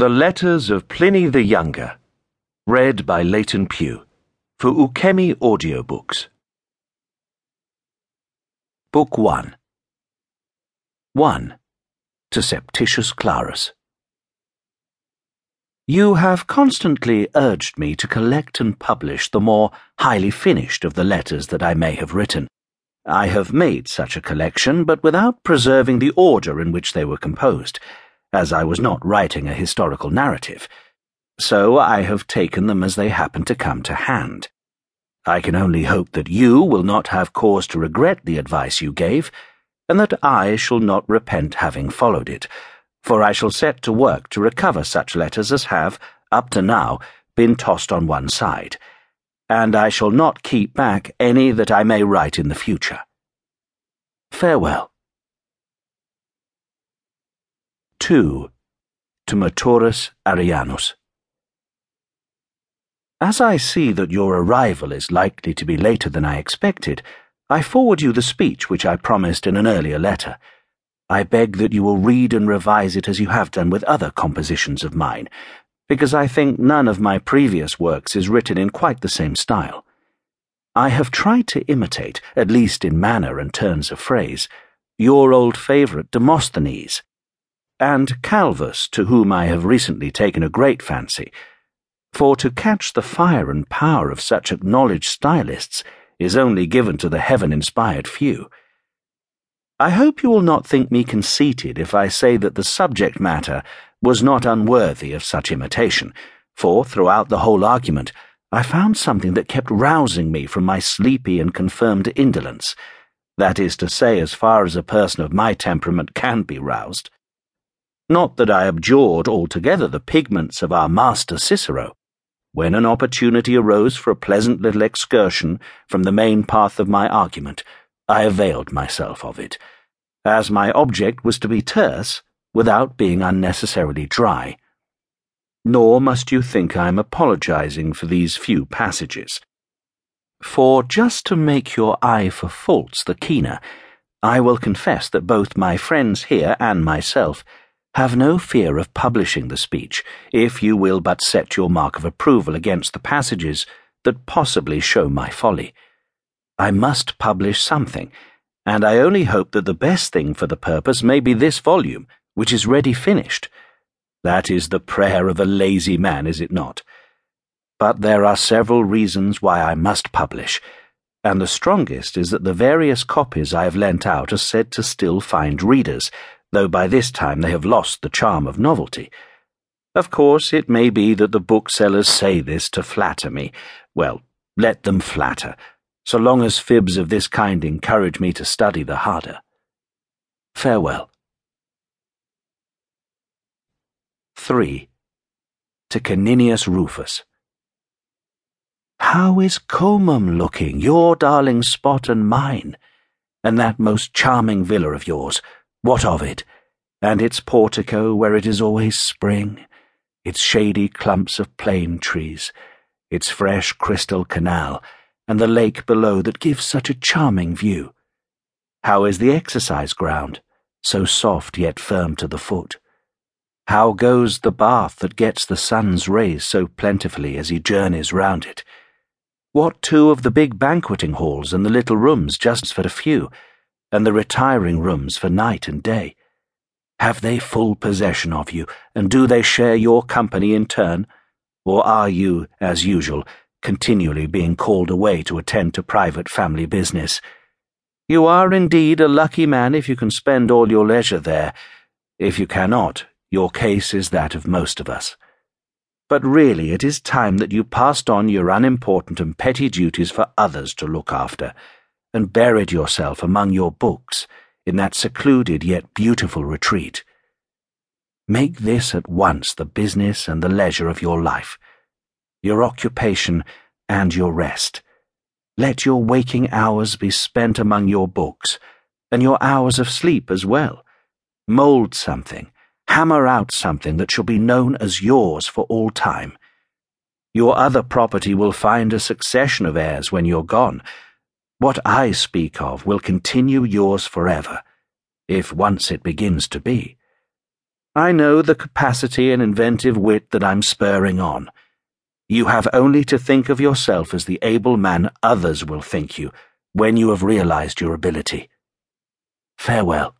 The Letters of Pliny the Younger, read by Leighton Pugh, for Ukemi Audiobooks. Book 1 1. To Septitius Clarus. You have constantly urged me to collect and publish the more highly finished of the letters that I may have written. I have made such a collection, but without preserving the order in which they were composed as I was not writing a historical narrative, so I have taken them as they happen to come to hand. I can only hope that you will not have cause to regret the advice you gave, and that I shall not repent having followed it, for I shall set to work to recover such letters as have, up to now, been tossed on one side, and I shall not keep back any that I may write in the future. Farewell. 2. To Maturus Arianus. As I see that your arrival is likely to be later than I expected, I forward you the speech which I promised in an earlier letter. I beg that you will read and revise it as you have done with other compositions of mine, because I think none of my previous works is written in quite the same style. I have tried to imitate, at least in manner and turns of phrase, your old favourite Demosthenes and Calvus, to whom I have recently taken a great fancy, for to catch the fire and power of such acknowledged stylists is only given to the heaven inspired few. I hope you will not think me conceited if I say that the subject matter was not unworthy of such imitation, for throughout the whole argument I found something that kept rousing me from my sleepy and confirmed indolence. That is to say, as far as a person of my temperament can be roused. Not that I abjured altogether the pigments of our master Cicero. When an opportunity arose for a pleasant little excursion from the main path of my argument, I availed myself of it, as my object was to be terse without being unnecessarily dry. Nor must you think I am apologizing for these few passages. For just to make your eye for faults the keener, I will confess that both my friends here and myself have no fear of publishing the speech, if you will but set your mark of approval against the passages that possibly show my folly. I must publish something, and I only hope that the best thing for the purpose may be this volume, which is ready finished. That is the prayer of a lazy man, is it not? But there are several reasons why I must publish, and the strongest is that the various copies I have lent out are said to still find readers though by this time they have lost the charm of novelty. Of course, it may be that the booksellers say this to flatter me. Well, let them flatter, so long as fibs of this kind encourage me to study the harder. Farewell. 3. To Caninius Rufus. How is Comum looking, your darling spot and mine, and that most charming villa of yours? What of it? And its portico where it is always spring, its shady clumps of plane trees, its fresh crystal canal, and the lake below that gives such a charming view. How is the exercise ground, so soft yet firm to the foot? How goes the bath that gets the sun's rays so plentifully as he journeys round it? What too of the big banqueting halls and the little rooms just for a few? And the retiring rooms for night and day? Have they full possession of you, and do they share your company in turn? Or are you, as usual, continually being called away to attend to private family business? You are indeed a lucky man if you can spend all your leisure there. If you cannot, your case is that of most of us. But really, it is time that you passed on your unimportant and petty duties for others to look after and buried yourself among your books in that secluded yet beautiful retreat. Make this at once the business and the leisure of your life, your occupation and your rest. Let your waking hours be spent among your books, and your hours of sleep as well. Mould something, hammer out something that shall be known as yours for all time. Your other property will find a succession of heirs when you're gone what I speak of will continue yours forever, if once it begins to be. I know the capacity and inventive wit that I'm spurring on. You have only to think of yourself as the able man others will think you when you have realized your ability. Farewell.